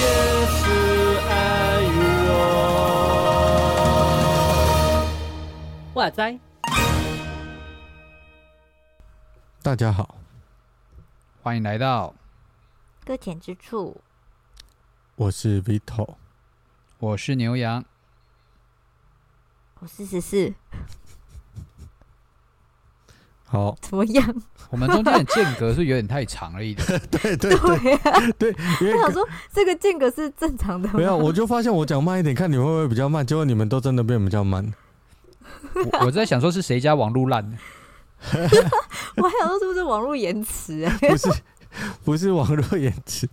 也是爱我。哇塞！大家好，欢迎来到，搁浅之处，我是 Vito。我是牛羊。我是十四，好，怎么样？我们中间的间隔是有点太长了一点。对对对对啊，对，我想说这个间隔是正常的？没有，我就发现我讲慢一点，看你们会不会比较慢，结果你们都真的变比较慢。我我在想说是谁家网路烂的？我还想说是不是网络延迟？哎，不是，不是网络延迟，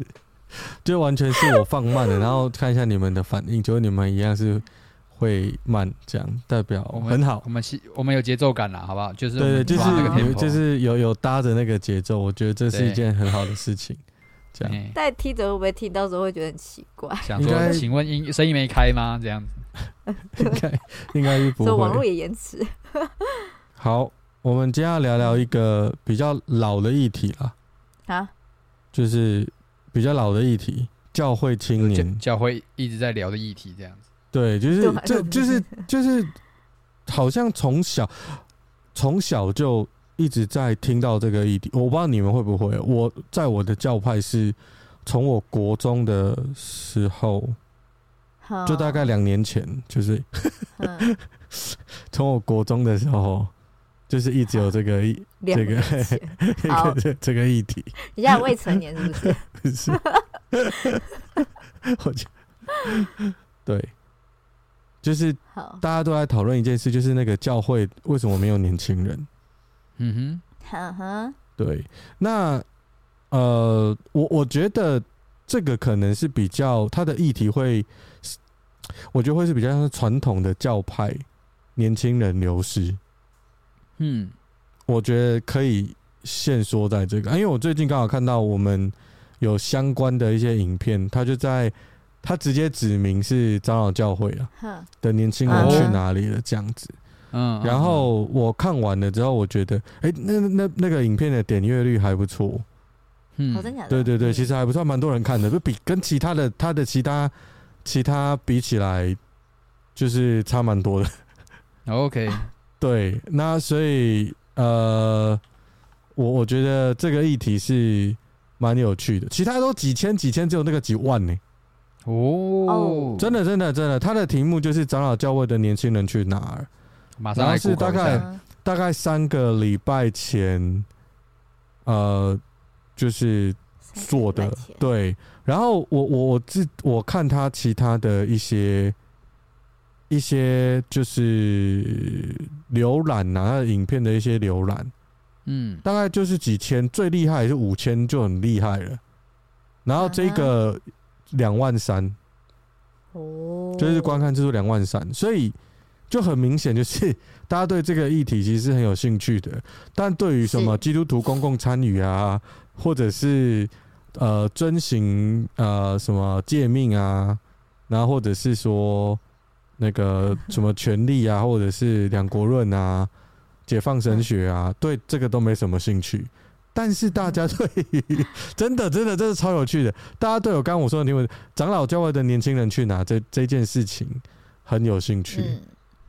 就完全是我放慢了，然后看一下你们的反应，结果你们一样是会慢，这样代表我们很好。我们是我们有节奏感了，好不好？就是对对，就是有就是有有搭着那个节奏，我觉得这是一件很好的事情。这样，欸、但听着会不会听到时候会觉得很奇怪？想说，请问音声音没开吗？这样子，应该应该是不会。所以网络也延迟。好。我们今天要聊聊一个比较老的议题啦啊，就是比较老的议题，教会青年，教会一直在聊的议题，这样子。对，就是这就是就是，好像从小从小就一直在听到这个议题。我不知道你们会不会，我在我的教派是从我国中的时候，就大概两年前，就是 从我国中的时候。就是一直有这个议，这个 这个这个议题。你现在未成年是不是？不是。我觉得对，就是大家都在讨论一件事，就是那个教会为什么没有年轻人？嗯哼，哼，对。那呃，我我觉得这个可能是比较他的议题会，我觉得会是比较像传统的教派年轻人流失。嗯，我觉得可以先说在这个，因为我最近刚好看到我们有相关的一些影片，他就在他直接指明是长老教会啊的年轻人去哪里了这样子。嗯，然后我看完了之后，我觉得，哎，那那那个影片的点阅率还不错。嗯，对对对，其实还不算，蛮多人看的，就比跟其他的他的其他其他比起来，就是差蛮多的。OK。对，那所以呃，我我觉得这个议题是蛮有趣的。其他都几千几千，只有那个几万呢。哦，真的真的真的，他的题目就是长老教会的年轻人去哪儿？马上来是大概大概三个礼拜前，呃，就是做的对。然后我我我自我看他其他的一些。一些就是浏览啊，他的影片的一些浏览，嗯，大概就是几千，最厉害也是五千就很厉害了。然后这个两万三，哦，就是观看次数两万三，所以就很明显，就是大家对这个议题其实是很有兴趣的。但对于什么基督徒公共参与啊，或者是呃遵行呃什么诫命啊，然后或者是说。那个什么权利啊，或者是两国论啊，解放神学啊，对这个都没什么兴趣。但是大家对 真的真的这是超有趣的，大家对我刚刚我说的题目，长老教会的年轻人去哪这这件事情很有兴趣，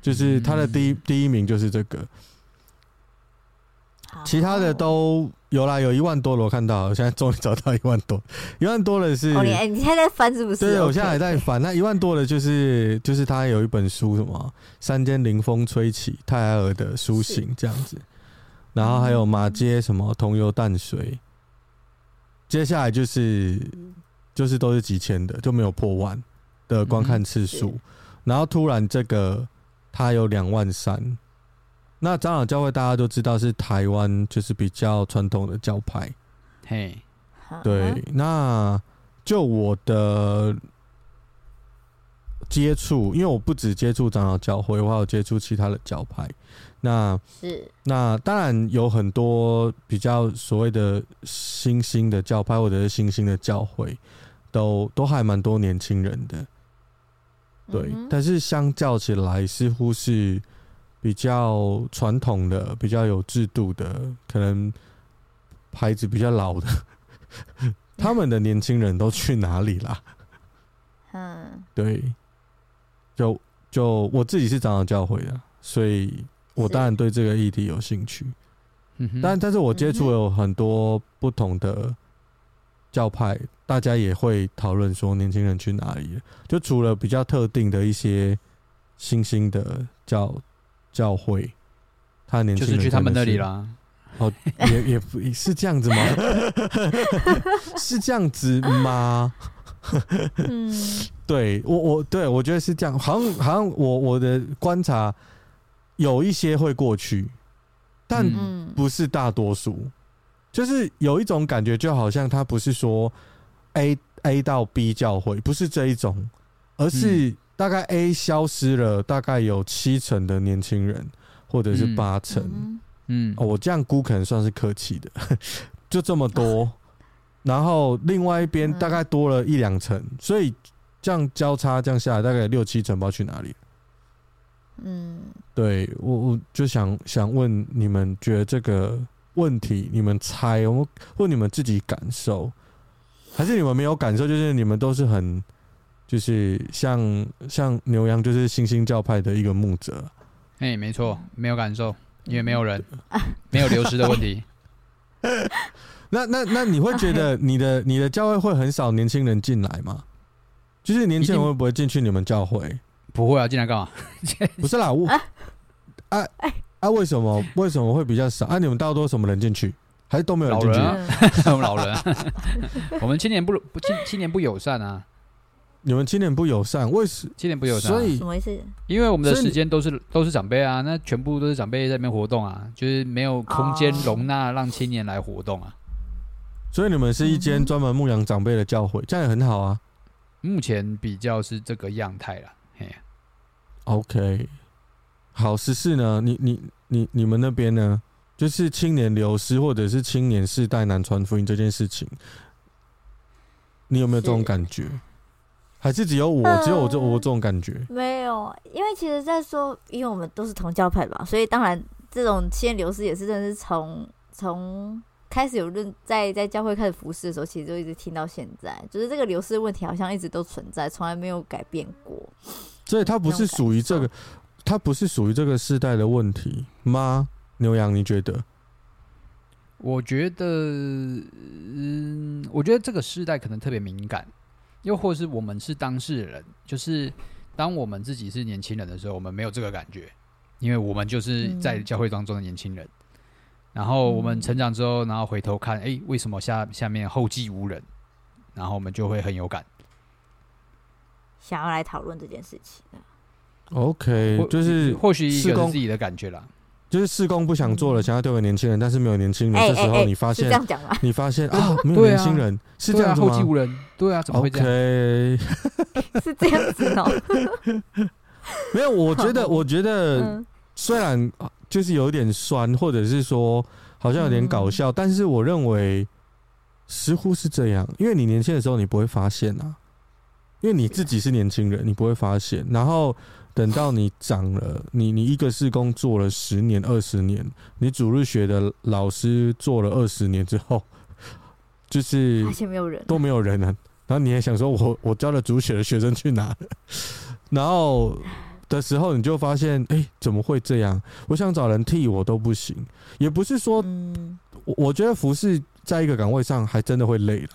就是他的第一第一名就是这个。其他的都有啦，有一万多了，我看到，我现在终于找到一万多，一万多的是。哦，你你现在在翻是不是？对，我现在还在翻。那一万多的，就是就是他有一本书，什么《山间灵风吹起》，泰埃尔的书信这样子。然后还有马街什么同油淡水。接下来就是就是都是几千的，就没有破万的观看次数。然后突然这个它有两万三。那长老教会大家都知道是台湾就是比较传统的教派，嘿，对。那就我的接触，因为我不只接触长老教会，我还有接触其他的教派。那是那当然有很多比较所谓的新兴的教派或者是新兴的教会，都都还蛮多年轻人的。对，但是相较起来，似乎是。比较传统的、比较有制度的，可能牌子比较老的，他们的年轻人都去哪里啦？嗯，对，就就我自己是长老教会的，所以我当然对这个议题有兴趣。嗯，但但是我接触有很多不同的教派，大家也会讨论说年轻人去哪里了。就除了比较特定的一些新兴的教教会，他年轻人就是去他们那里啦。哦，也也不是这样子吗？是这样子吗？嗯，对我我对我觉得是这样，好像好像我我的观察有一些会过去，但不是大多数，就是有一种感觉，就好像他不是说 A A 到 B 教会，不是这一种，而是大概 A 消失了，大概有七成的年轻人，或者是八成，嗯，我这样估可能算是客气的，就这么多。然后另外一边大概多了一两层，嗯、所以这样交叉这样下来，大概六七层，不知道去哪里。嗯，对我我就想想问你们，觉得这个问题，你们猜，我问你们自己感受，还是你们没有感受？就是你们都是很，就是像像牛羊，就是新兴教派的一个牧者。哎，没错，没有感受，因为没有人，没有流失的问题。那那那你会觉得你的你的教会会很少年轻人进来吗？就是年轻人会不会进去你们教会？不会啊，进来干嘛？不是啦，我啊啊，啊为什么为什么会比较少？啊，你们大多什么人进去？还是都没有人进去？老人啊，我 们老人啊，我们青年不不青青年不友善啊。你们青年不友善？为什青年不友善？所以什么意思？因为我们的时间都是都是长辈啊，那全部都是长辈在那边活动啊，就是没有空间容纳让青年来活动啊。所以你们是一间专门牧养长辈的教会，这样也很好啊。目前比较是这个样态了，嘿。OK，好，十四呢？你你你你们那边呢？就是青年流失或者是青年世代难传福音这件事情，你有没有这种感觉？是还是只有我，只有我这我这种感觉？没有，因为其实，在说，因为我们都是同教派吧，所以当然这种青年流失也是真的是从从。开始有认在在教会开始服侍的时候，其实就一直听到现在，就是这个流失的问题好像一直都存在，从来没有改变过。所以它不是属于这个，它不是属于这个世代的问题吗？牛羊，你觉得？我觉得，嗯，我觉得这个世代可能特别敏感，又或是我们是当事人，就是当我们自己是年轻人的时候，我们没有这个感觉，因为我们就是在教会当中的年轻人。嗯然后我们成长之后，然后回头看，哎，为什么下下面后继无人？然后我们就会很有感，想要来讨论这件事情。OK，就是或许一个自己的感觉啦，就是事工不想做了，想要丢给年轻人，但是没有年轻人。这时候你发现，这样讲吗？你发现 啊，没有年轻人，是这样子吗？后继无人，对啊，怎么会这样？是这样子哦。没有，我觉得，我觉得，虽然。就是有点酸，或者是说好像有点搞笑，嗯、但是我认为似乎是这样，因为你年轻的时候你不会发现啊，因为你自己是年轻人，你不会发现。然后等到你长了，你你一个事工做了十年、二十年，你主日学的老师做了二十年之后，就是发现没有人，都没有人了。然后你还想说我我教了主学的学生去哪了？然后。的时候，你就发现，哎、欸，怎么会这样？我想找人替我都不行，也不是说，嗯、我我觉得服侍在一个岗位上还真的会累了。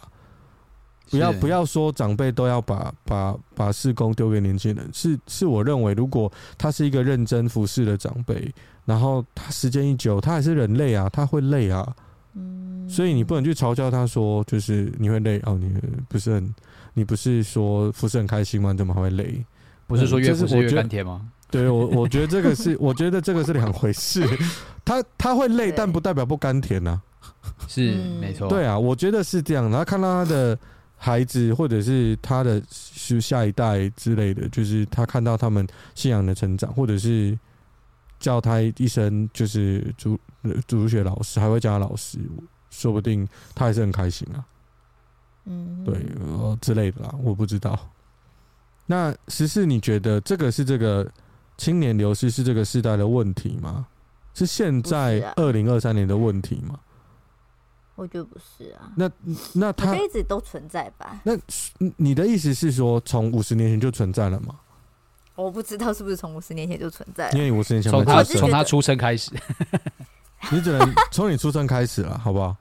不要不要说长辈都要把把把事工丢给年轻人，是是我认为，如果他是一个认真服侍的长辈，然后他时间一久，他还是人类啊，他会累啊。嗯，所以你不能去嘲笑他说，就是你会累哦，你不是很，你不是说服侍很开心吗？你怎么还会累？不是说越服侍越甘甜吗？对我，我觉得这个是，我觉得这个是两回事。他他会累，但不代表不甘甜 呐。是没错。对啊，我觉得是这样。然后看到他的孩子，或者是他的是下一代之类的，就是他看到他们信仰的成长，或者是叫他一声就是主主学老师，还会叫他老师，说不定他还是很开心啊。嗯，对，呃之类的啦，我不知道。那十四，你觉得这个是这个青年流失是这个时代的问题吗？是现在二零二三年的问题吗？我觉得不是啊。那那它一直都存在吧？那你的意思是说，从五十年前就存在了吗？我不知道是不是从五十年前就存在。因为五十年前从他从他出生开始，你只能从你出生开始了，好不好？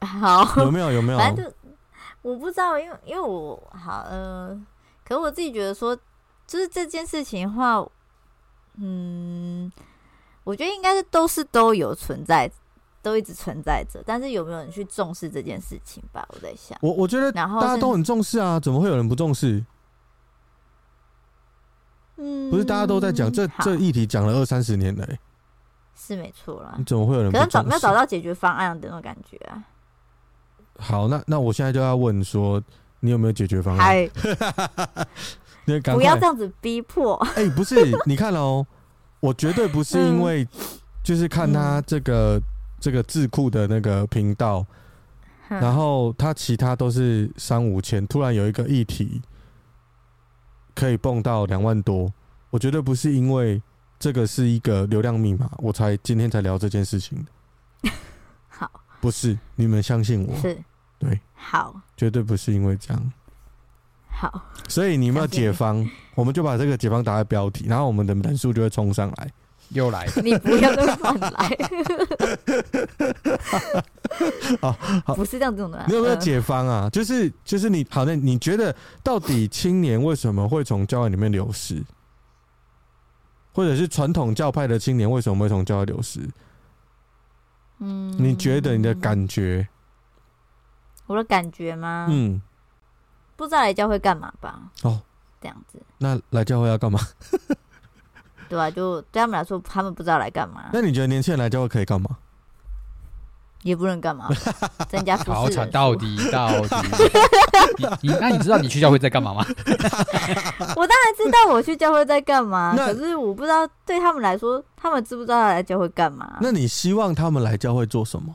好，有没有有没有？反正就我不知道，因为因为我好呃，可是我自己觉得说，就是这件事情的话，嗯。我觉得应该是都是都有存在，都一直存在着，但是有没有人去重视这件事情吧？我在想，我我觉得，大家都很重视啊，怎么会有人不重视？嗯，不是大家都在讲这这议题讲了二三十年了，欸，是没错啦。你怎么会有人不？可能找没有找到解决方案的那种感觉啊？好，那那我现在就要问说，你有没有解决方案？不要这样子逼迫。哎，欸，不是，你看哦。我绝对不是因为，就是看他这个、嗯、这个智库的那个频道，嗯、然后他其他都是三五千，突然有一个议题可以蹦到两万多，我绝对不是因为这个是一个流量密码，我才今天才聊这件事情的。好，不是，你们相信我，是，对，好，绝对不是因为这样。好，所以你们要解方，我们就把这个解方打在标题，然后我们的人数就会冲上来。又来，你不要再乱来。好，好，不是这样子的。你有没有解方啊？就是就是你，好，那你觉得到底青年为什么会从教会里面流失，或者是传统教派的青年为什么会从教会流失？嗯，你觉得你的感觉？我的感觉吗？嗯。不知道来教会干嘛吧？哦，这样子。那来教会要干嘛？对啊，就对他们来说，他们不知道来干嘛。那你觉得年轻人来教会可以干嘛？也不能干嘛，增加服侍。好惨，到底到底你？你那你知道你去教会在干嘛吗？我当然知道我去教会在干嘛，可是我不知道对他们来说，他们知不知道来教会干嘛？那你希望他们来教会做什么？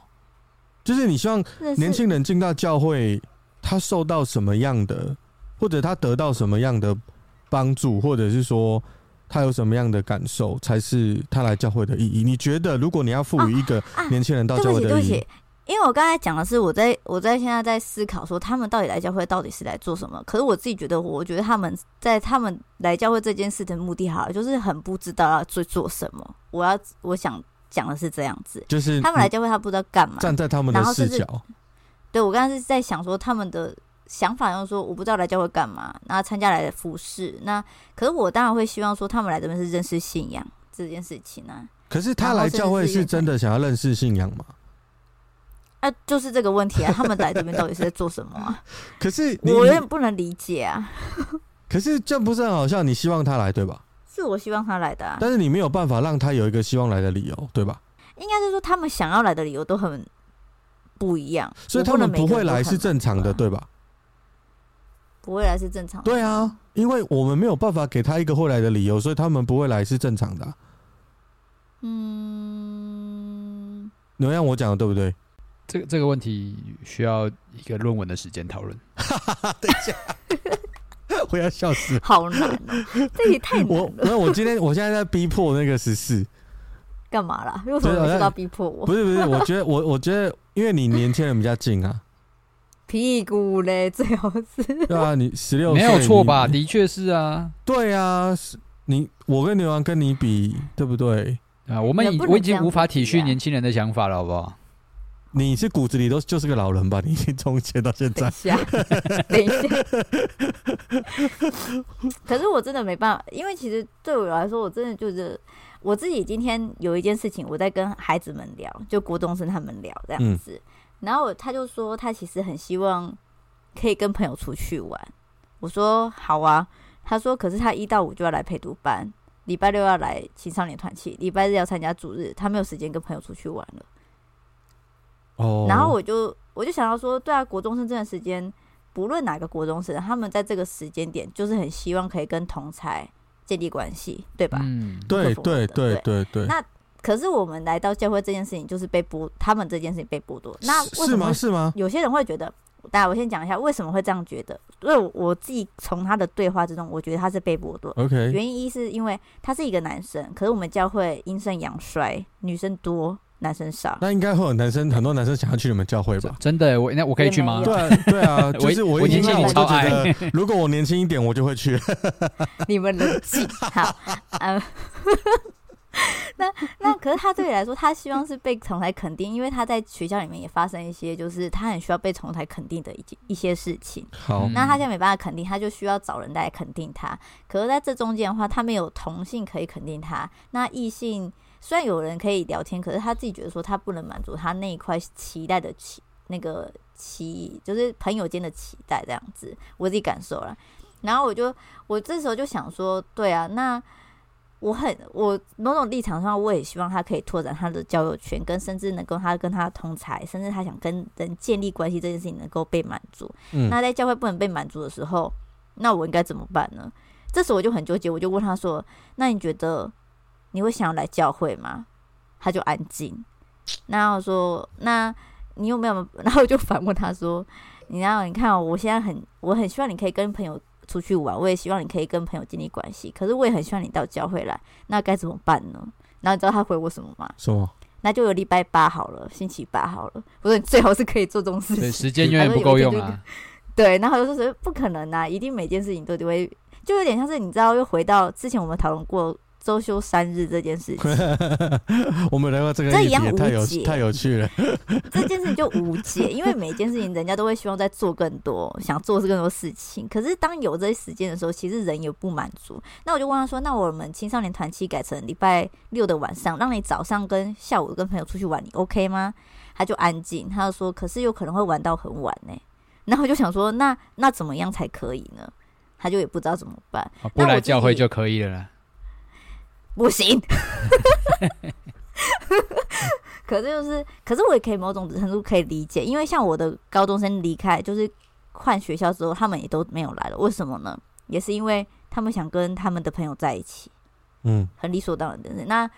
就是你希望年轻人进到教会。他受到什么样的，或者他得到什么样的帮助，或者是说他有什么样的感受，才是他来教会的意义？你觉得，如果你要赋予一个年轻人到教会的意义？因为我刚才讲的是我在我在现在在思考说他们到底来教会到底是来做什么？可是我自己觉得，我觉得他们在他们来教会这件事的目的，好了，就是很不知道要做做什么。我要我想讲的是这样子，就是他们来教会，他不知道干嘛。站在他们的视角。对，我刚刚是在想说他们的想法，就是说我不知道来教会干嘛，然后参加来的服侍。那可是我当然会希望说他们来这边是认识信仰这件事情呢、啊。可是他来教会是真的想要认识信仰吗？啊，就是这个问题啊！他们来这边到底是在做什么啊？可是我有点不能理解啊。可是这不是很好笑？你希望他来对吧？是我希望他来的啊，但是你没有办法让他有一个希望来的理由对吧？应该是说他们想要来的理由都很。不一样，所以他们不会来是正常的，对吧？不会来是正常的。对啊，因为我们没有办法给他一个会来的理由，所以他们不会来是正常的啊。嗯，能让我讲的对不对？这个这个问题需要一个论文的时间讨论。等一下，我要笑死，好难哦，这也太难了。我那我今天我现在在逼迫那个十四。干嘛啦？为什么知道逼迫我？不是不是，我觉得我我觉得，因为你年轻人比较近啊。屁股嘞，最好是。对啊，你十六岁没有错吧？的确是啊。对啊，你我跟牛郎跟你比，对不对？啊，我们已我已经无法体恤年轻人的想法了，好不好？你是骨子里都就是个老人吧？你已经从前到现在。等一下，等一下。可是我真的没办法，因为其实对我来说，我真的就是。我自己今天有一件事情，我在跟孩子们聊，就国中生他们聊这样子，嗯、然后他就说他其实很希望可以跟朋友出去玩。我说好啊，他说可是他一到五就要来陪读班，礼拜六要来青少年团契，礼拜日要参加主日，他没有时间跟朋友出去玩了。哦，然后我就我就想到说，对啊，国中生这段时间，不论哪个国中生，他们在这个时间点，就是很希望可以跟同才。建立关系，对吧？嗯，对对对对对。那可是我们来到教会这件事情，就是被剥，他们这件事情被剥夺。那为什么是吗？是吗？有些人会觉得，大家我先讲一下为什么会这样觉得，因为我自己从他的对话之中，我觉得他是被剥夺。OK，原因一是因为他是一个男生，可是我们教会阴盛阳衰，女生多。男生少，那应该会有男生，很多男生想要去你们教会吧？真的，我那我可以去吗？对啊，对啊，就是我年轻，我就觉得，如果我年轻一点，我就会去。你们冷静，好，嗯，那那可是他对你来说，他希望是被同台肯定，因为他在学校里面也发生一些，就是他很需要被同台肯定的一件一些事情。好，那他现在没办法肯定，他就需要找人来肯定他。可是在这中间的话，他没有同性可以肯定他，那异性。虽然有人可以聊天，可是他自己觉得说他不能满足他那一块期待的期那个期，就是朋友间的期待这样子，我自己感受了。然后我就我这时候就想说，对啊，那我很我某种立场上，我也希望他可以拓展他的交友圈，跟甚至能够他跟他同才，甚至他想跟人建立关系这件事情能够被满足。嗯。那在教会不能被满足的时候，那我应该怎么办呢？这时候我就很纠结，我就问他说：“那你觉得？”你会想要来教会吗？他就安静。然后说：“那你有没有？” 然后我就反问他说：“你然后你看，我现在很，我很希望你可以跟朋友出去玩，我也希望你可以跟朋友建立关系。可是我也很希望你到教会来，那该怎么办呢？”然后你知道他回我什么吗？什么？那就有礼拜八好了，星期八好了。我说你最好是可以做这种事情，时间永远不够用啊。对，然后我就说不可能啊，一定每件事情都得会，就有点像是你知道，又回到之前我们讨论过。周休三日这件事情，我们来到这个，这一样太有太有趣了。这件事情就无解，因为每件事情人家都会希望再做更多，想做更多事情。可是当有这些时间的时候，其实人也不满足。那我就问他说：“那我们青少年团期改成礼拜六的晚上，让你早上跟下午跟朋友出去玩，你 OK 吗？”他就安静，他就说：“可是有可能会玩到很晚呢。”然后我就想说：“那那怎么样才可以呢？”他就也不知道怎么办。不来教会就可以了啦。不行，可是就是，可是我也可以某种程度可以理解，因为像我的高中生离开，就是换学校之后，他们也都没有来了。为什么呢？也是因为他们想跟他们的朋友在一起，嗯，很理所当然的事。那。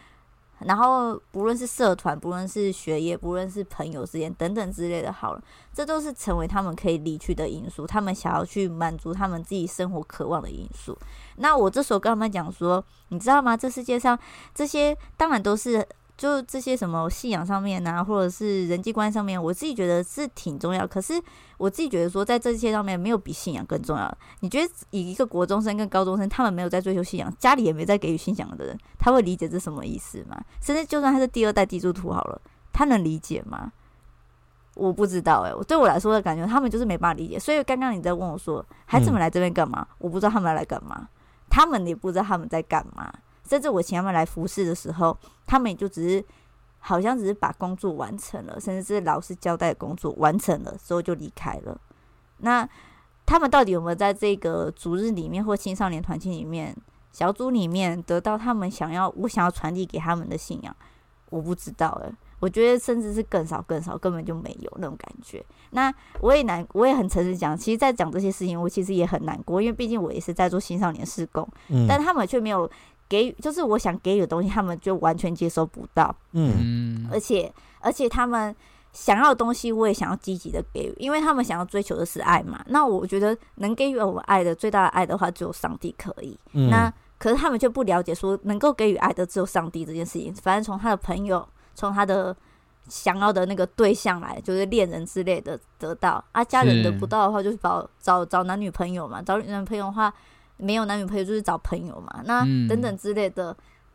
然后，不论是社团，不论是学业，不论是朋友之间等等之类的，好了，这都是成为他们可以离去的因素。他们想要去满足他们自己生活渴望的因素。那我这时候跟他们讲说，你知道吗？这世界上这些当然都是。就这些什么信仰上面啊，或者是人际关系上面，我自己觉得是挺重要。可是我自己觉得说，在这些上面没有比信仰更重要。你觉得以一个国中生跟高中生，他们没有在追求信仰，家里也没在给予信仰的人，他会理解这什么意思吗？甚至就算他是第二代地主徒好了，他能理解吗？我不知道哎、欸，对我来说的感觉，他们就是没办法理解。所以刚刚你在问我说，孩子们来这边干嘛？我不知道他们来干嘛，他们也不知道他们在干嘛。甚至我请他们来服侍的时候，他们也就只是好像只是把工作完成了，甚至是老师交代的工作完成了之后就离开了。那他们到底有没有在这个主日里面或青少年团体里面小组里面得到他们想要我想要传递给他们的信仰？我不知道诶，我觉得甚至是更少更少，根本就没有那种感觉。那我也难，我也很诚实讲，其实，在讲这些事情，我其实也很难过，因为毕竟我也是在做青少年事工，嗯，但他们却没有。给予就是我想给予的东西，他们就完全接收不到。嗯，而且而且他们想要的东西，我也想要积极的给予，因为他们想要追求的是爱嘛。那我觉得能给予我们爱的最大的爱的话，只有上帝可以。嗯，那可是他们却不了解说，能够给予爱的只有上帝这件事情。反正从他的朋友，从他的想要的那个对象来，就是恋人之类的得到啊。家人得不到的话，就是找找找男女朋友嘛。找男女朋友的话。没有男女朋友就是找朋友嘛，那等等之类的，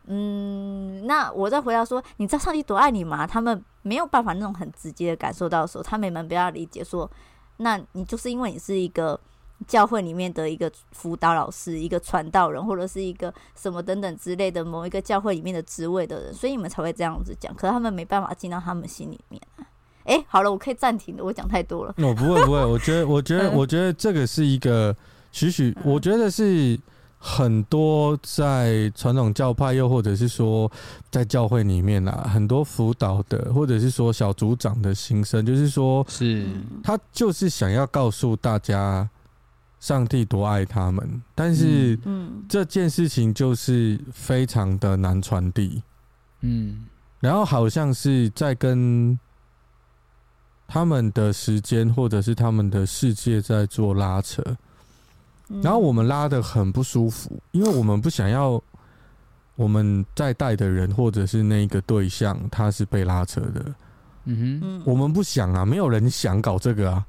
嗯，嗯，那我再回答说，你知道上帝多爱你吗？他们没有办法那种很直接的感受到的时候，他们没办法理解说，那你就是因为你是一个教会里面的一个辅导老师、一个传道人，或者是一个什么等等之类的某一个教会里面的职位的人，所以你们才会这样子讲。可是他们没办法进到他们心里面。哎，好了，我可以暂停了，我讲太多了。我、哦、不会不会，我觉得我觉得我觉得这个是一个。许许，我觉得是很多在传统教派，又或者是说在教会里面啊，很多辅导的，或者是说小组长的心声，就是说，是。他就是想要告诉大家，上帝多爱他们，但是，嗯，这件事情就是非常的难传递，嗯，然后好像是在跟。他们的时间或者是他们的世界在做拉扯，然后我们拉的很不舒服，因为我们不想要我们在带的人或者是那个对象他是被拉扯的，嗯哼，我们不想啊，没有人想搞这个啊，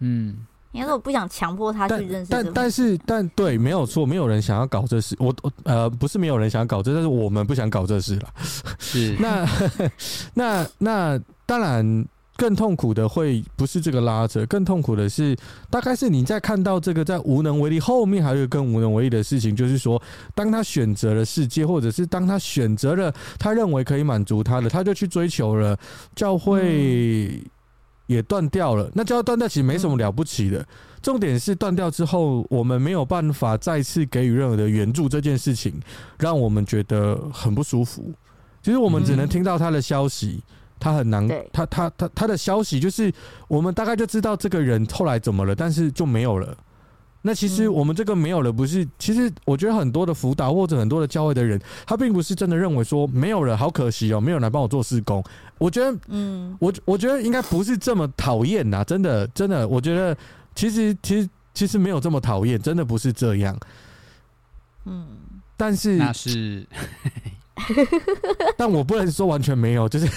嗯。应该说我不想强迫他去认识，但但是但对，没有错，没有人想要搞这事。我我呃，不是没有人想要搞这，但是我们不想搞这事了。是。那 那那当然更痛苦的会不是这个拉扯，更痛苦的是大概是你在看到这个在无能为力后面，还有更无能为力的事情，就是说，当他选择了世界，或者是当他选择了他认为可以满足他的，他就去追求了教会。也断掉了，那就要断掉，其实没什么了不起的。嗯、重点是断掉之后，我们没有办法再次给予任何的援助，这件事情让我们觉得很不舒服。其实我们只能听到他的消息，他很难，他他他他的消息就是我们大概就知道这个人后来怎么了，但是就没有了。那其实我们这个没有了，不是？其实我觉得很多的辅导或者很多的教会的人，他并不是真的认为说没有了，好可惜哦，没有人来帮我做事工。我觉得，嗯，我我觉得应该不是这么讨厌呐，真的，真的，我觉得其实其实其实没有这么讨厌，真的不是这样。嗯，但是那是。但我不能说完全没有，就是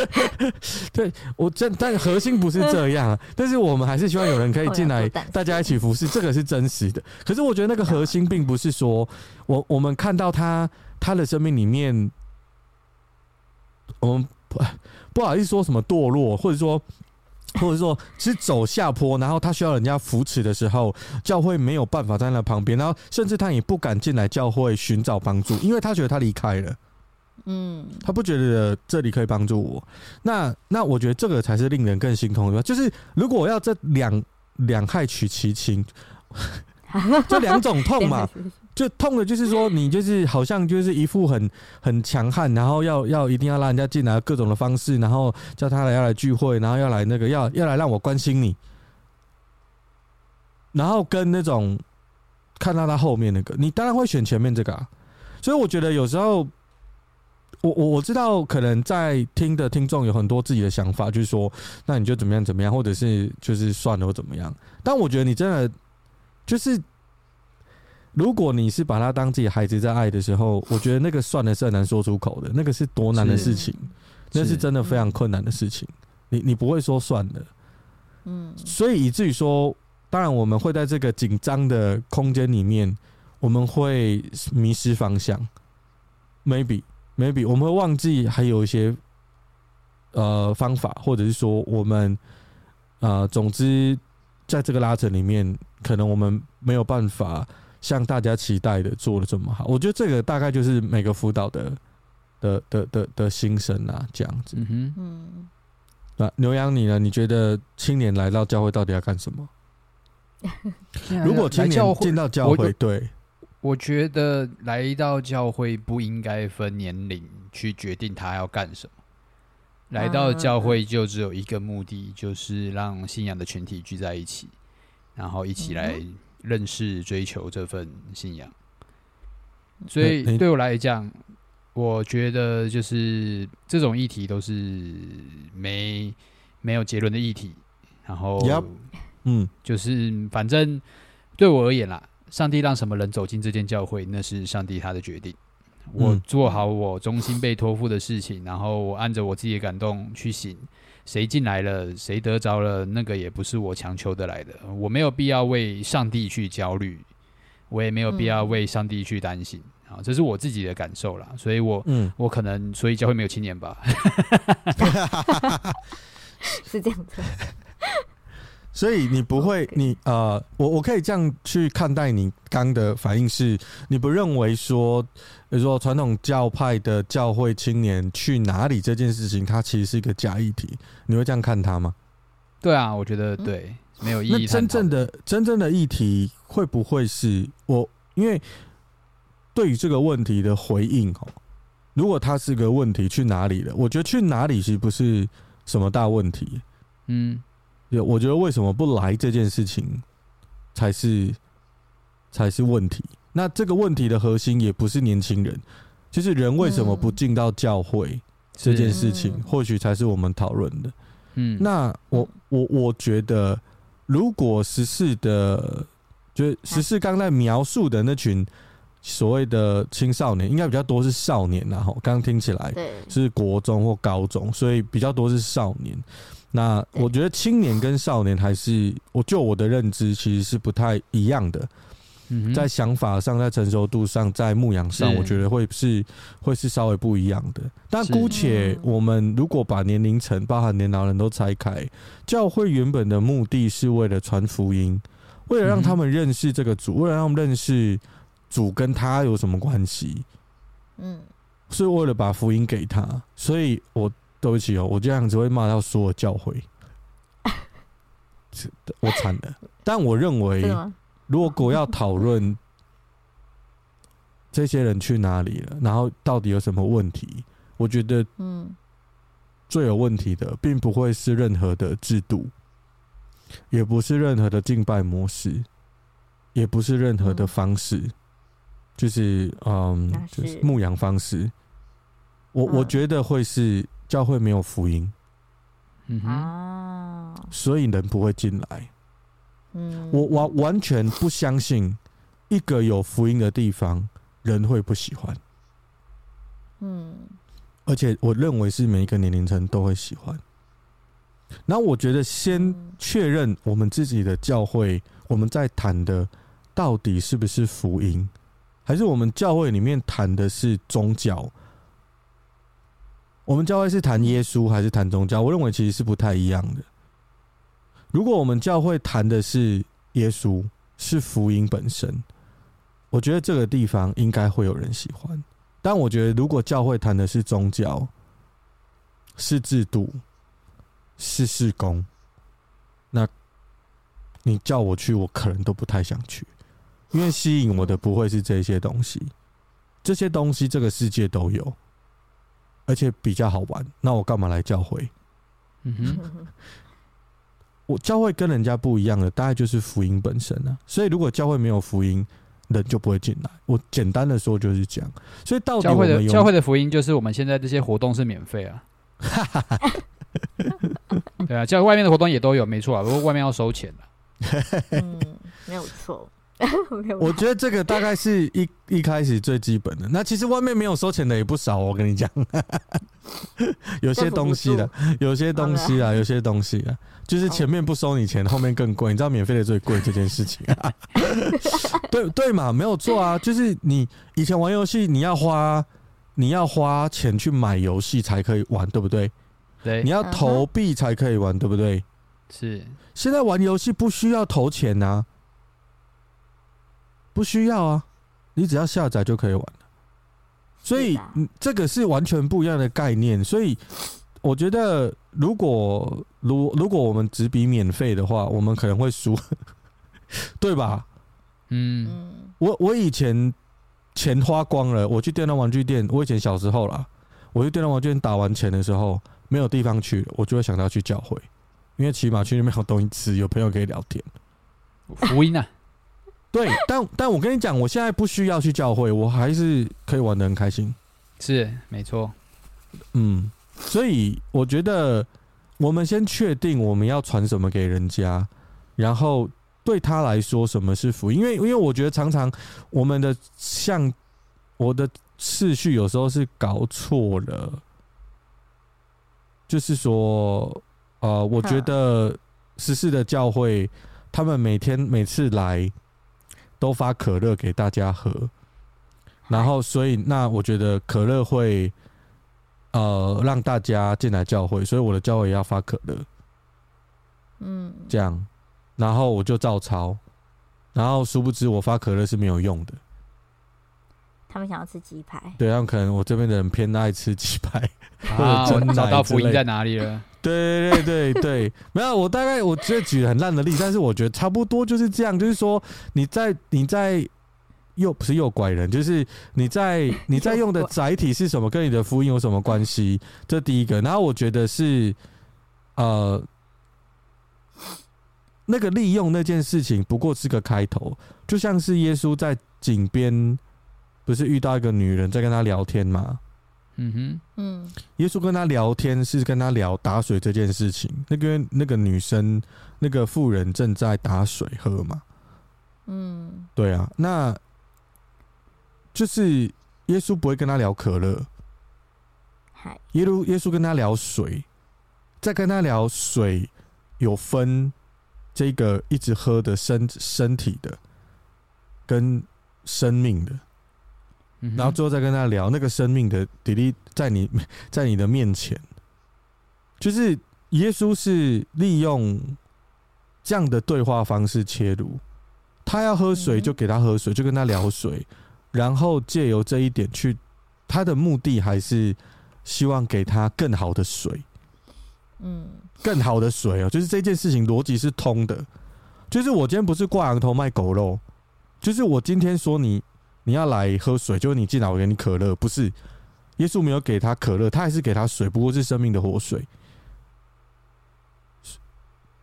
对我真，但核心不是这样。但是我们还是希望有人可以进来，大家一起服侍，这个是真实的。可是我觉得那个核心并不是说我我们看到他他的生命里面，我们不不好意思说什么堕落，或者说。或者说，是走下坡，然后他需要人家扶持的时候，教会没有办法在那旁边，然后甚至他也不敢进来教会寻找帮助，因为他觉得他离开了，嗯，他不觉得这里可以帮助我。那那我觉得这个才是令人更心痛的，就是如果我要这两两害取其轻 这两种痛嘛。就痛的，就是说你就是好像就是一副很很强悍，然后要要一定要让人家进来各种的方式，然后叫他来要来聚会，然后要来那个要要来让我关心你，然后跟那种看到他后面那个，你当然会选前面这个啊。所以我觉得有时候，我我我知道可能在听的听众有很多自己的想法，就是说那你就怎么样怎么样，或者是就是算了或怎么样。但我觉得你真的就是。如果你是把他当自己孩子在爱的时候，我觉得那个算的是很难说出口的，那个是多难的事情，那是真的非常困难的事情。你你不会说算的，嗯，所以以至于说，当然我们会在这个紧张的空间里面，我们会迷失方向，maybe maybe 我们会忘记还有一些呃方法，或者是说我们呃，总之在这个拉扯里面，可能我们没有办法。像大家期待的做的这么好，我觉得这个大概就是每个辅导的的的的的心声啊，这样子。嗯哼，嗯。那牛羊你呢？你觉得青年来到教会到底要干什么？如果青年进到教会，对，我觉得来到教会不应该分年龄去决定他要干什么。来到教会就只有一个目的，就是让信仰的群体聚在一起，然后一起来。认识、追求这份信仰，所以对我来讲，我觉得就是这种议题都是没没有结论的议题。然后，嗯，就是反正对我而言啦，上帝让什么人走进这间教会，那是上帝他的决定。我做好我中心被托付的事情，然后我按着我自己的感动去行。谁进来了，谁得着了，那个也不是我强求得来的。我没有必要为上帝去焦虑，我也没有必要为上帝去担心。啊、嗯，这是我自己的感受啦。所以我，我嗯，我可能所以教会没有青年吧，是这样子。所以你不会，你呃，我我可以这样去看待你刚的反应是，你不认为说，比如说传统教派的教会青年去哪里这件事情，它其实是一个假议题，你会这样看它吗？对啊，我觉得对，没有意义。那真正的真正的议题会不会是我？因为对于这个问题的回应哦，如果它是个问题，去哪里了？我觉得去哪里其实不是什么大问题，嗯。我觉得为什么不来这件事情才是才是问题。那这个问题的核心也不是年轻人，就是人为什么不进到教会这件事情，或许才是我们讨论的。嗯，那我我我觉得，如果十四的，就是十四刚才描述的那群所谓的青少年，应该比较多是少年，然后刚刚听起来是国中或高中，所以比较多是少年。那我觉得青年跟少年还是，我就我的认知其实是不太一样的。在想法上，在成熟度上，在牧养上，我觉得会是会是稍微不一样的。但姑且我们如果把年龄层，包含年老人都拆开，教会原本的目的是为了传福音，为了让他们认识这个主，为了让他们认识主跟他有什么关系。嗯，是为了把福音给他。所以我对不起哦，我这样子会骂到所有教会，我惨了。但我认为。如果要讨论这些人去哪里了，然后到底有什么问题，我觉得，嗯，最有问题的，并不会是任何的制度，也不是任何的敬拜模式，也不是任何的方式，就是嗯，就是牧羊方式。我我觉得会是教会没有福音，嗯哼，所以人不会进来。我完完全不相信一个有福音的地方人会不喜欢。嗯，而且我认为是每一个年龄层都会喜欢。那我觉得先确认我们自己的教会，我们在谈的到底是不是福音，还是我们教会里面谈的是宗教？我们教会是谈耶稣还是谈宗教？我认为其实是不太一样的。如果我们教会谈的是耶稣，是福音本身，我觉得这个地方应该会有人喜欢。但我觉得，如果教会谈的是宗教，是制度，是事工，那你叫我去，我可能都不太想去，因为吸引我的不会是这些东西。这些东西这个世界都有，而且比较好玩。那我干嘛来教会？嗯哼。我教会跟人家不一样的，大概就是福音本身啊。所以如果教会没有福音，人就不会进来。我简单的说就是这样。所以到底教会的教会的福音就是我们现在这些活动是免费啊。对啊，教会外面的活动也都有，没错啊。不过外面要收钱嗯，没有错。我觉得这个大概是一一开始最基本的。那其实外面没有收钱的也不少，我跟你讲，有些东西的，有些东西啊，有些东西啊，就是前面不收你钱，后面更贵。你知道免费的最贵这件事情啊？对对嘛，没有错啊。就是你以前玩游戏，你要花你要花钱去买游戏才可以玩，对不对？对，你要投币才可以玩，对不对？是。现在玩游戏不需要投钱啊。不需要啊，你只要下载就可以玩了。所以，这个是完全不一样的概念。所以，我觉得，如果如如果我们只比免费的话，我们可能会输，对吧？嗯，我我以前钱花光了，我去电脑玩具店。我以前小时候啦，我去电脑玩具店打完钱的时候，没有地方去，我就会想到去教会，因为起码去那边有东西吃，有朋友可以聊天，福音啊。对，但但我跟你讲，我现在不需要去教会，我还是可以玩的很开心。是，没错。嗯，所以我觉得我们先确定我们要传什么给人家，然后对他来说什么是福音，因为因为我觉得常常我们的像我的次序有时候是搞错了，就是说，呃，我觉得十四的教会他们每天每次来。都发可乐给大家喝，然后所以那我觉得可乐会呃让大家进来教会，所以我的教会也要发可乐，嗯，这样，然后我就照抄，然后殊不知我发可乐是没有用的。他们想要吃鸡排，对，他们可能我这边的人偏爱吃鸡排，啊，我 找到福音在哪里了？对对对对，没有，我大概我这举很烂的例子，但是我觉得差不多就是这样，就是说你在你在诱不是诱拐人，就是你在你在用的载体是什么，跟你的福音有什么关系？这第一个，然后我觉得是呃那个利用那件事情不过是个开头，就像是耶稣在井边不是遇到一个女人在跟他聊天吗？嗯哼，嗯，耶稣跟他聊天是跟他聊打水这件事情。那个那个女生，那个妇人正在打水喝嘛。嗯，对啊，那就是耶稣不会跟他聊可乐，嗨，耶稣耶稣跟他聊水，再跟他聊水有分这个一直喝的身身体的跟生命的，嗯、然后最后再跟他聊那个生命的比例在你 在你的面前，就是耶稣是利用这样的对话方式切入。他要喝水就给他喝水，就跟他聊水，然后借由这一点去，他的目的还是希望给他更好的水，嗯，更好的水哦，就是这件事情逻辑是通的，就是我今天不是挂羊头卖狗肉，就是我今天说你你要来喝水，就是你进来我给你可乐，不是耶稣没有给他可乐，他还是给他水，不过是生命的活水，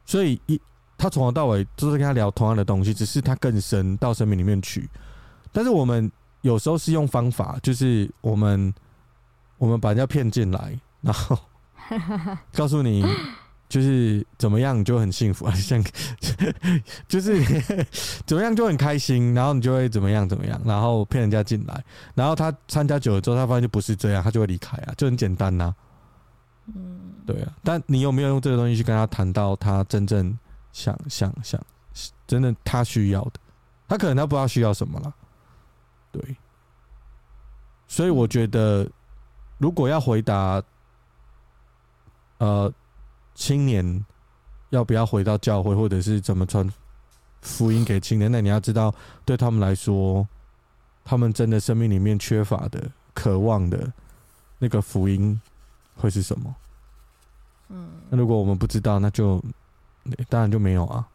所以一。他从头到尾都是跟他聊同样的东西，只是他更深到生命里面去。但是我们有时候是用方法，就是我们我们把人家骗进来，然后 告诉你就是怎么样你就很幸福啊，像 就是怎么样就很开心，然后你就会怎么样怎么样，然后骗人家进来，然后他参加久了之后，他发现就不是这样，他就会离开啊，就很简单呐、啊。嗯，对啊。但你有没有用这个东西去跟他谈到他真正？想想想，真的他需要的，他可能他不知道需要什么了，对，所以我觉得，如果要回答，呃，青年要不要回到教会，或者是怎么传福音给青年，那你要知道，对他们来说，他们真的生命里面缺乏的、渴望的那个福音会是什么？嗯，那如果我们不知道，那就。当然就没有啊，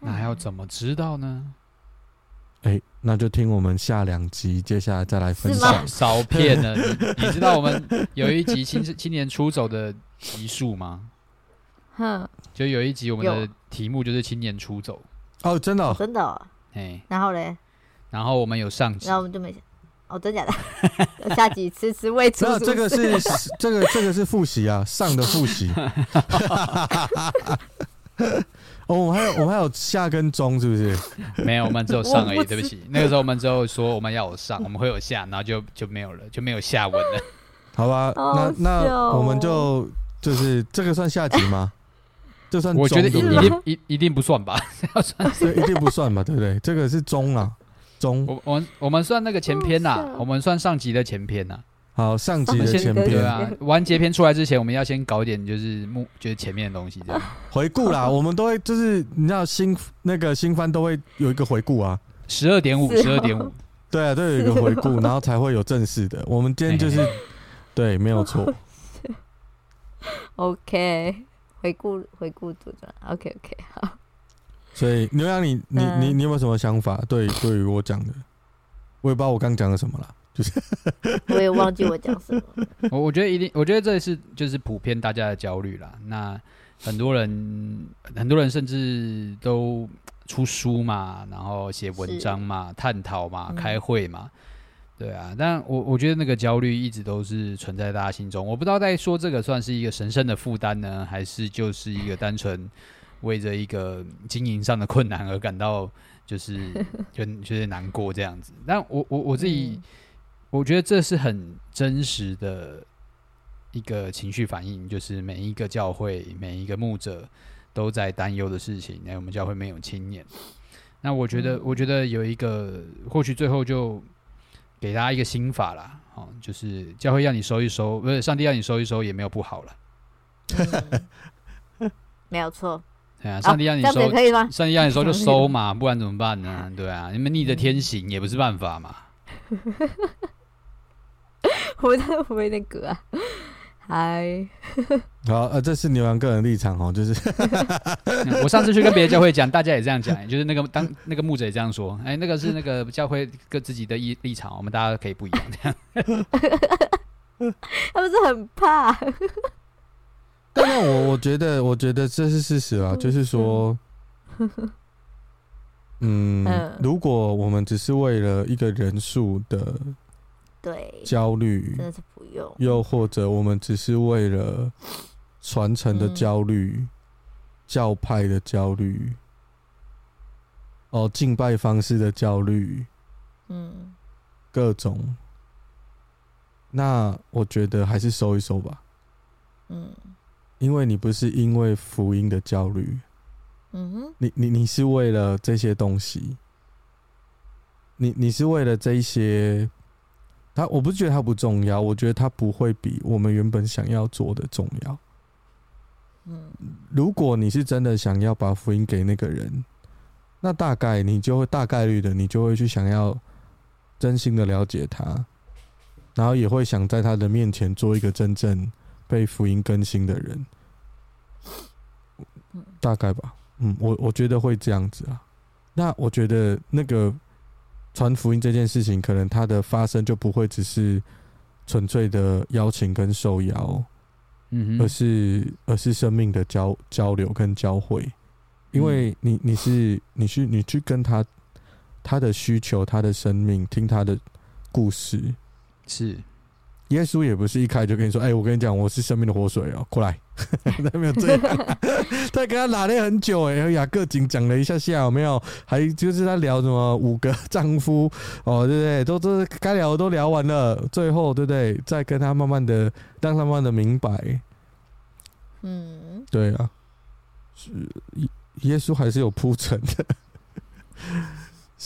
那还要怎么知道呢？哎、欸，那就听我们下两集，接下来再来分享。少骗了你，你知道我们有一集青青年出走的集数吗？哼，就有一集我们的题目就是青年出走。哦，真的、哦，真的、哦。哎，然后嘞？然后我们有上集，然后我们就没。哦，真假的？下集迟迟未出。这个是这个这个是复习啊，上的复习。哦，我们还有我们还有下跟中是不是？没有，我们只有上而已。对不起，那个时候我们只有说我们要有上，我们会有下，然后就就没有了，就没有下文了。好吧，那那我们就就是这个算下集吗？这算我觉得一定一一定不算吧？要算对，一定不算吧？对不对？这个是中啊。中，我我我们算那个前篇呐，我们算上集的前篇呐。好，上集的前篇啊，完结篇出来之前，我们要先搞点就是目就是前面的东西这样。回顾啦。我们都会就是你知道新那个新番都会有一个回顾啊，十二点五，十二点五，对啊，都有一个回顾，然后才会有正式的。我们今天就是对，没有错。OK，回顾回顾组的 OK OK 好。所以牛羊，你你你你有没有什么想法？对，对于我讲的，我也不知道我刚讲了什么了，就是 我也忘记我讲什么。我我觉得一定，我觉得这是就是普遍大家的焦虑啦。那很多人很多人甚至都出书嘛，然后写文章嘛，探讨嘛，开会嘛，对啊。但我我觉得那个焦虑一直都是存在大家心中。我不知道在说这个算是一个神圣的负担呢，还是就是一个单纯。为着一个经营上的困难而感到就是就就是难过这样子，但我我我自己我觉得这是很真实的一个情绪反应，就是每一个教会每一个牧者都在担忧的事情。那我们教会没有青年，那我觉得我觉得有一个或许最后就给大家一个心法啦，哦，就是教会要你收一收，不是上帝要你收一收也没有不好了，没有错。对啊，上帝让你收，上帝让你收就收嘛，不然怎么办呢？对啊，你们逆着天行也不是办法嘛。我在我那个啊，嗨，好，呃，这是牛羊个人立场哦，就是我上次去跟别的教会讲，大家也这样讲，就是那个当那个牧者也这样说，哎，那个是那个教会跟自己的立立场，我们大家可以不一样这样。他们是很怕。但是我我觉得，我觉得这是事实啊，就是说，嗯，如果我们只是为了一个人数的对焦虑，真的是不用。又或者我们只是为了传承的焦虑、嗯、教派的焦虑，哦，敬拜方式的焦虑，嗯，各种。那我觉得还是收一收吧。嗯，因为你不是因为福音的焦虑。嗯哼，你你你是为了这些东西，你你是为了这一些，他我不是觉得他不重要，我觉得他不会比我们原本想要做的重要。嗯，如果你是真的想要把福音给那个人，那大概你就会大概率的，你就会去想要真心的了解他，然后也会想在他的面前做一个真正被福音更新的人，大概吧。嗯，我我觉得会这样子啊。那我觉得那个传福音这件事情，可能它的发生就不会只是纯粹的邀请跟受邀，嗯，而是而是生命的交交流跟交汇。因为你你是你去你去跟他他的需求，他的生命，听他的故事，是。耶稣也不是一开就跟你说：“哎、欸，我跟你讲，我是生命的活水哦、喔，过来。”他没有这样，他跟他拉了很久哎、欸，雅各仅讲了一下下，有没有？还就是他聊什么五个丈夫哦，对不对？都都该聊的都聊完了，最后对不对？再跟他慢慢的让他慢慢的明白。嗯，对啊，是耶稣还是有铺陈的。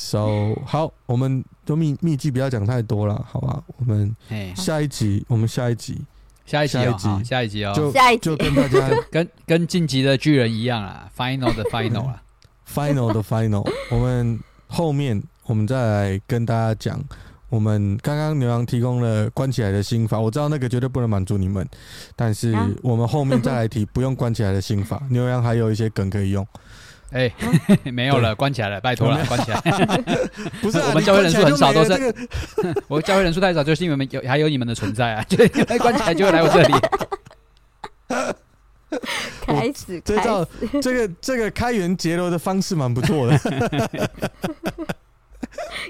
So 好，我们都秘秘籍不要讲太多了，好吧？我们下一集，我们下一集，下一集，下一集，下一集哦，就下一集就跟大家 跟跟晋级的巨人一样啊，Final 的 Final 啊，Final 的 Final。我们后面我们再来跟大家讲，我们刚刚牛羊提供了关起来的心法，我知道那个绝对不能满足你们，但是我们后面再来提不用关起来的心法，牛羊还有一些梗可以用。哎、欸，没有了，关起来了，拜托了，关起来。不是、啊，我们教会人数很少，都是、这个、我教会人数太少，就是因为有还有你们的存在啊，就关起来就会来我这里。开始，这招这个这个开源节流的方式蛮不错的。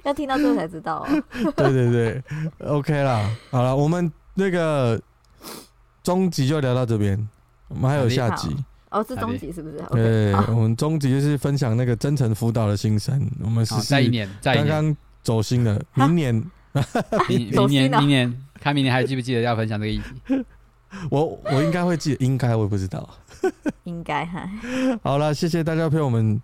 要听到最后才知道、哦。对对对，OK 啦，好了，我们那个终极就聊到这边，我们还有下集。哦，是终极是不是？对我们终极就是分享那个真诚辅导的心声。我们是在一年，在刚刚走心了，明年，明明年，明年，看明年还记不记得要分享这个议题？我我应该会记得，应该我也不知道，应该哈。好了，谢谢大家陪我们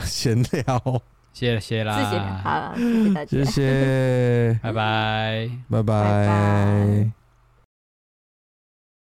闲聊，谢谢啦，谢谢，好，谢谢大家，谢谢，拜拜，拜拜。